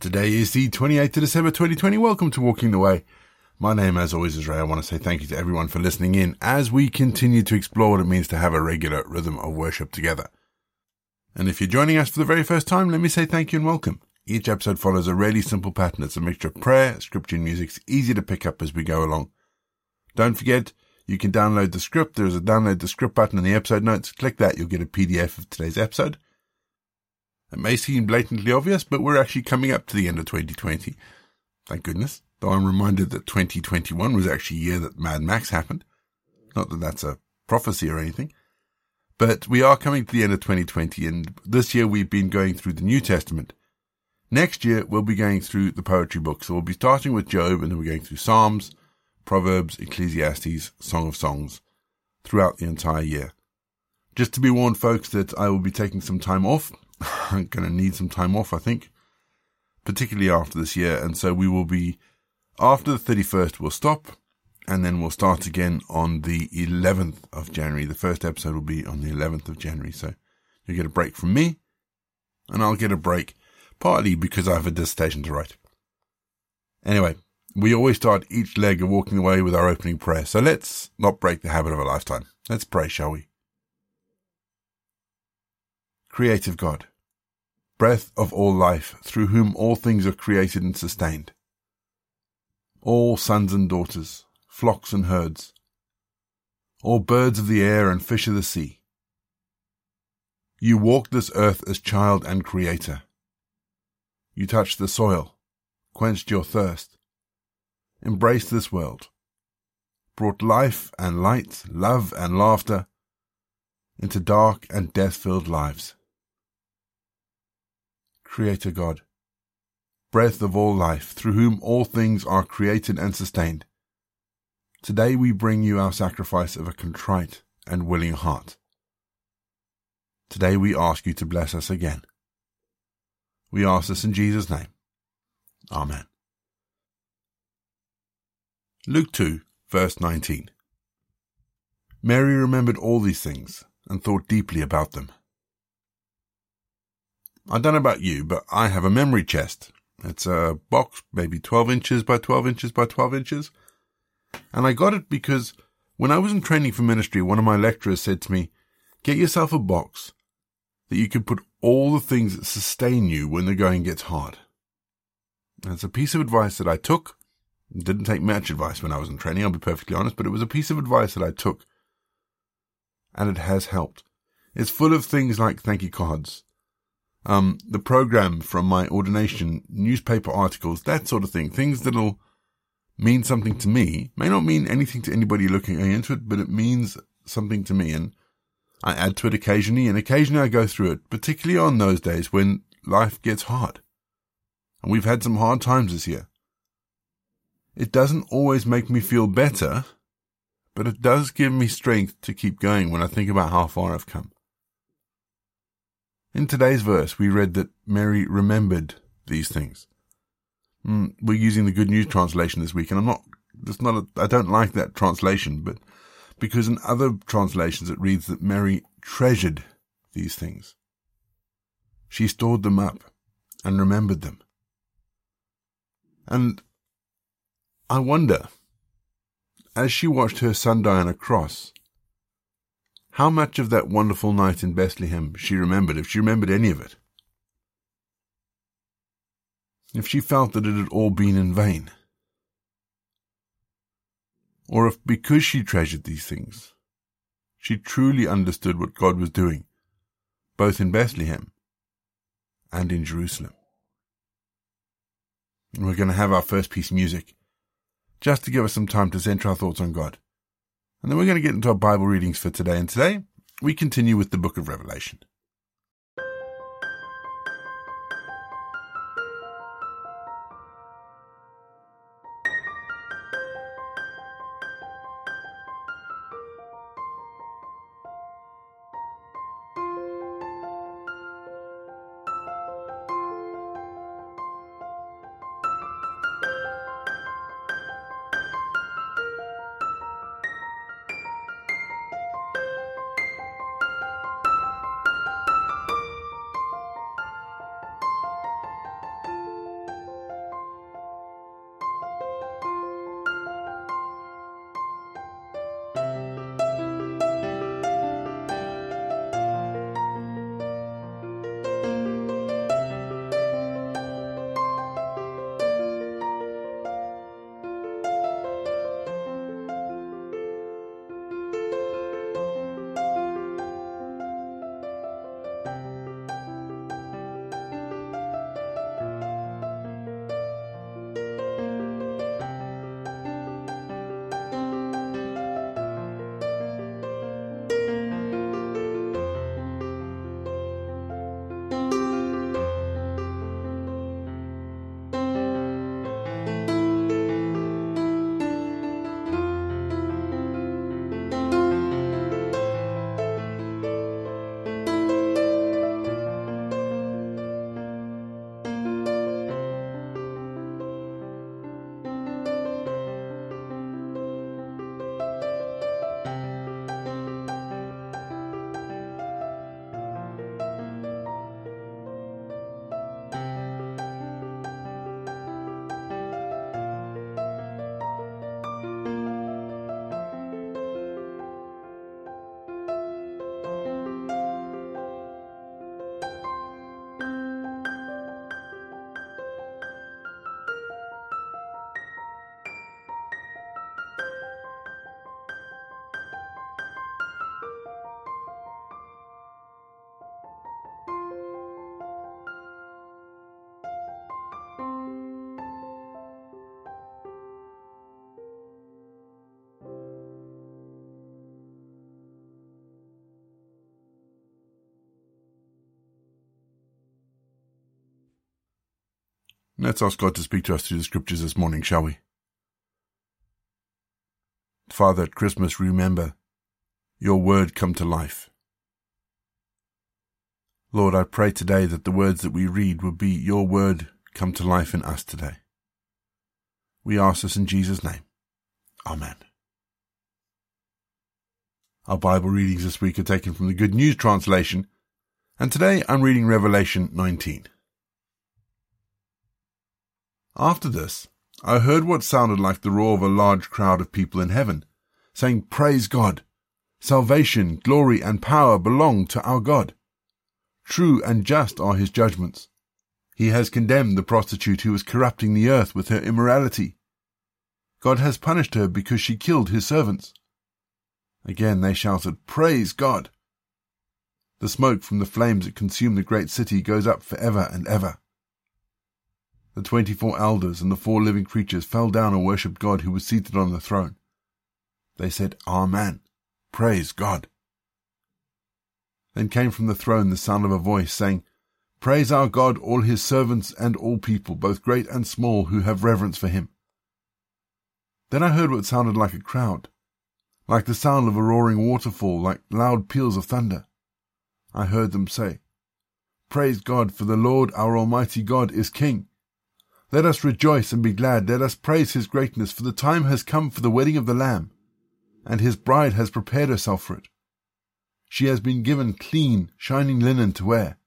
Today is the 28th of December 2020. Welcome to Walking the Way. My name, as always, is Ray. I want to say thank you to everyone for listening in as we continue to explore what it means to have a regular rhythm of worship together. And if you're joining us for the very first time, let me say thank you and welcome. Each episode follows a really simple pattern. It's a mixture of prayer, scripture, and music. It's easy to pick up as we go along. Don't forget, you can download the script. There is a download the script button in the episode notes. Click that. You'll get a PDF of today's episode. It may seem blatantly obvious, but we're actually coming up to the end of 2020. Thank goodness. Though I'm reminded that 2021 was actually a year that Mad Max happened. Not that that's a prophecy or anything. But we are coming to the end of 2020 and this year we've been going through the New Testament. Next year we'll be going through the poetry books. So we'll be starting with Job and then we're going through Psalms, Proverbs, Ecclesiastes, Song of Songs throughout the entire year. Just to be warned folks that I will be taking some time off going to need some time off, I think, particularly after this year. And so we will be, after the 31st, we'll stop and then we'll start again on the 11th of January. The first episode will be on the 11th of January. So you'll get a break from me and I'll get a break partly because I have a dissertation to write. Anyway, we always start each leg of walking away with our opening prayer. So let's not break the habit of a lifetime. Let's pray, shall we? Creative God breath of all life, through whom all things are created and sustained. All sons and daughters, flocks and herds, all birds of the air and fish of the sea. You walked this earth as child and creator. You touched the soil, quenched your thirst, embraced this world, brought life and light, love and laughter into dark and death filled lives. Creator God, breath of all life, through whom all things are created and sustained. Today we bring you our sacrifice of a contrite and willing heart. Today we ask you to bless us again. We ask this in Jesus' name. Amen. Luke 2, verse 19. Mary remembered all these things and thought deeply about them. I don't know about you, but I have a memory chest. It's a box, maybe 12 inches by 12 inches by 12 inches. And I got it because when I was in training for ministry, one of my lecturers said to me, get yourself a box that you can put all the things that sustain you when the going gets hard. That's a piece of advice that I took. Didn't take much advice when I was in training, I'll be perfectly honest, but it was a piece of advice that I took. And it has helped. It's full of things like thank you cards, um, the program from my ordination, newspaper articles, that sort of thing, things that'll mean something to me, may not mean anything to anybody looking into it, but it means something to me. And I add to it occasionally, and occasionally I go through it, particularly on those days when life gets hard. And we've had some hard times this year. It doesn't always make me feel better, but it does give me strength to keep going when I think about how far I've come. In today's verse, we read that Mary remembered these things. Mm, we're using the Good News translation this week, and I'm not, that's not, a, I don't like that translation, but because in other translations it reads that Mary treasured these things. She stored them up and remembered them. And I wonder, as she watched her son die on a cross, how much of that wonderful night in Bethlehem she remembered, if she remembered any of it. If she felt that it had all been in vain. Or if because she treasured these things, she truly understood what God was doing, both in Bethlehem and in Jerusalem. And we're going to have our first piece of music, just to give us some time to center our thoughts on God. And then we're going to get into our Bible readings for today. And today we continue with the book of Revelation. Let's ask God to speak to us through the scriptures this morning, shall we? Father, at Christmas, remember your word come to life. Lord, I pray today that the words that we read will be your word come to life in us today. We ask this in Jesus' name. Amen. Our Bible readings this week are taken from the Good News translation, and today I'm reading Revelation 19. After this, I heard what sounded like the roar of a large crowd of people in heaven, saying, Praise God! Salvation, glory, and power belong to our God. True and just are his judgments. He has condemned the prostitute who was corrupting the earth with her immorality. God has punished her because she killed his servants. Again they shouted, Praise God! The smoke from the flames that consume the great city goes up for ever and ever. The twenty-four elders and the four living creatures fell down and worshipped God who was seated on the throne. They said, Amen. Praise God. Then came from the throne the sound of a voice saying, Praise our God, all his servants and all people, both great and small, who have reverence for him. Then I heard what sounded like a crowd, like the sound of a roaring waterfall, like loud peals of thunder. I heard them say, Praise God, for the Lord our Almighty God is King. Let us rejoice and be glad. Let us praise his greatness, for the time has come for the wedding of the Lamb, and his bride has prepared herself for it. She has been given clean, shining linen to wear.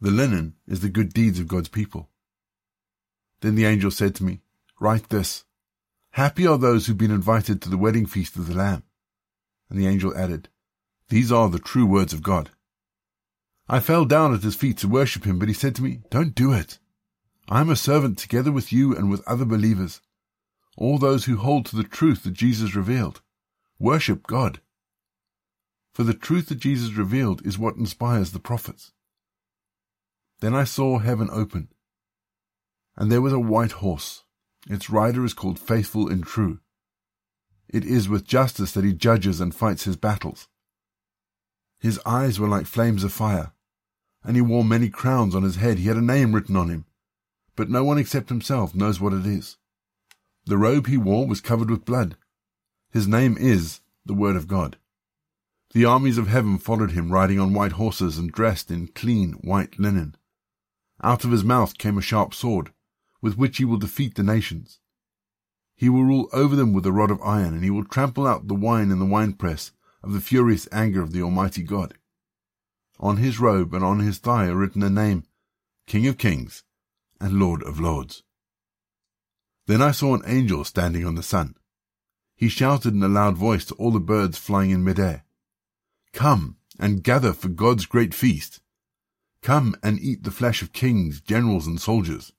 The linen is the good deeds of God's people. Then the angel said to me, Write this. Happy are those who've been invited to the wedding feast of the Lamb. And the angel added, These are the true words of God. I fell down at his feet to worship him, but he said to me, Don't do it. I am a servant together with you and with other believers, all those who hold to the truth that Jesus revealed. Worship God. For the truth that Jesus revealed is what inspires the prophets. Then I saw heaven open, and there was a white horse. Its rider is called Faithful and True. It is with justice that he judges and fights his battles. His eyes were like flames of fire, and he wore many crowns on his head. He had a name written on him but no one except himself knows what it is. The robe he wore was covered with blood. His name is the Word of God. The armies of heaven followed him, riding on white horses and dressed in clean white linen. Out of his mouth came a sharp sword, with which he will defeat the nations. He will rule over them with a rod of iron, and he will trample out the wine in the winepress of the furious anger of the Almighty God. On his robe and on his thigh are written a name, King of Kings and Lord of Lords. Then I saw an angel standing on the sun. He shouted in a loud voice to all the birds flying in midair, Come and gather for God's great feast. Come and eat the flesh of kings, generals, and soldiers,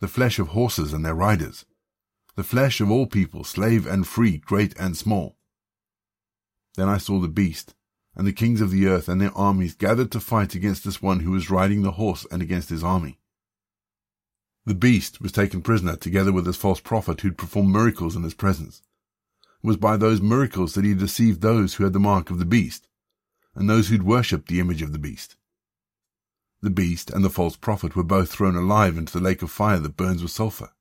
the flesh of horses and their riders, the flesh of all people, slave and free, great and small. Then I saw the beast, and the kings of the earth and their armies gathered to fight against this one who was riding the horse and against his army. The beast was taken prisoner together with his false prophet who'd performed miracles in his presence. It was by those miracles that he deceived those who had the mark of the beast, and those who'd worshipped the image of the beast. The beast and the false prophet were both thrown alive into the lake of fire that burns with sulphur.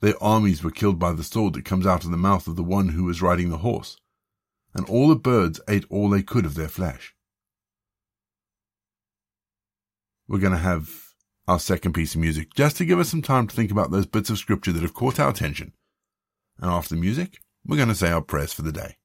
Their armies were killed by the sword that comes out of the mouth of the one who was riding the horse, and all the birds ate all they could of their flesh. We're going to have our second piece of music, just to give us some time to think about those bits of scripture that have caught our attention. And after the music, we're going to say our prayers for the day.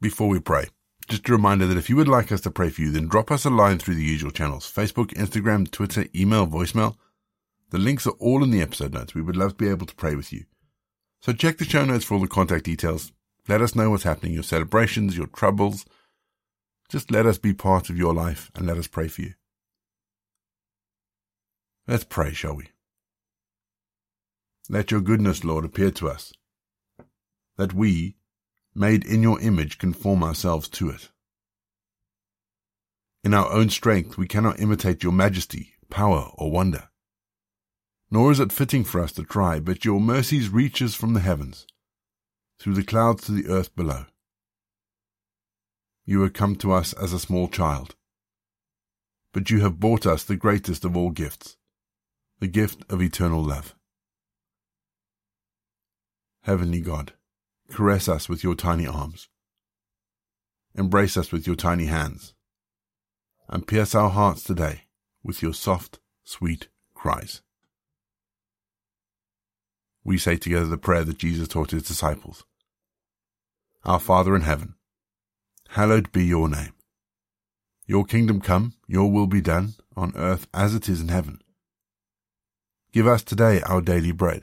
Before we pray, just a reminder that if you would like us to pray for you, then drop us a line through the usual channels Facebook, Instagram, Twitter, email, voicemail. The links are all in the episode notes. We would love to be able to pray with you. So check the show notes for all the contact details. Let us know what's happening, your celebrations, your troubles. Just let us be part of your life and let us pray for you. Let's pray, shall we? Let your goodness, Lord, appear to us, that we, made in your image, conform ourselves to it. In our own strength, we cannot imitate your majesty, power, or wonder. Nor is it fitting for us to try, but your mercies reach us from the heavens, through the clouds to the earth below. You have come to us as a small child, but you have brought us the greatest of all gifts, the gift of eternal love. Heavenly God, caress us with your tiny arms. Embrace us with your tiny hands. And pierce our hearts today with your soft, sweet cries. We say together the prayer that Jesus taught his disciples. Our Father in heaven, hallowed be your name. Your kingdom come, your will be done, on earth as it is in heaven. Give us today our daily bread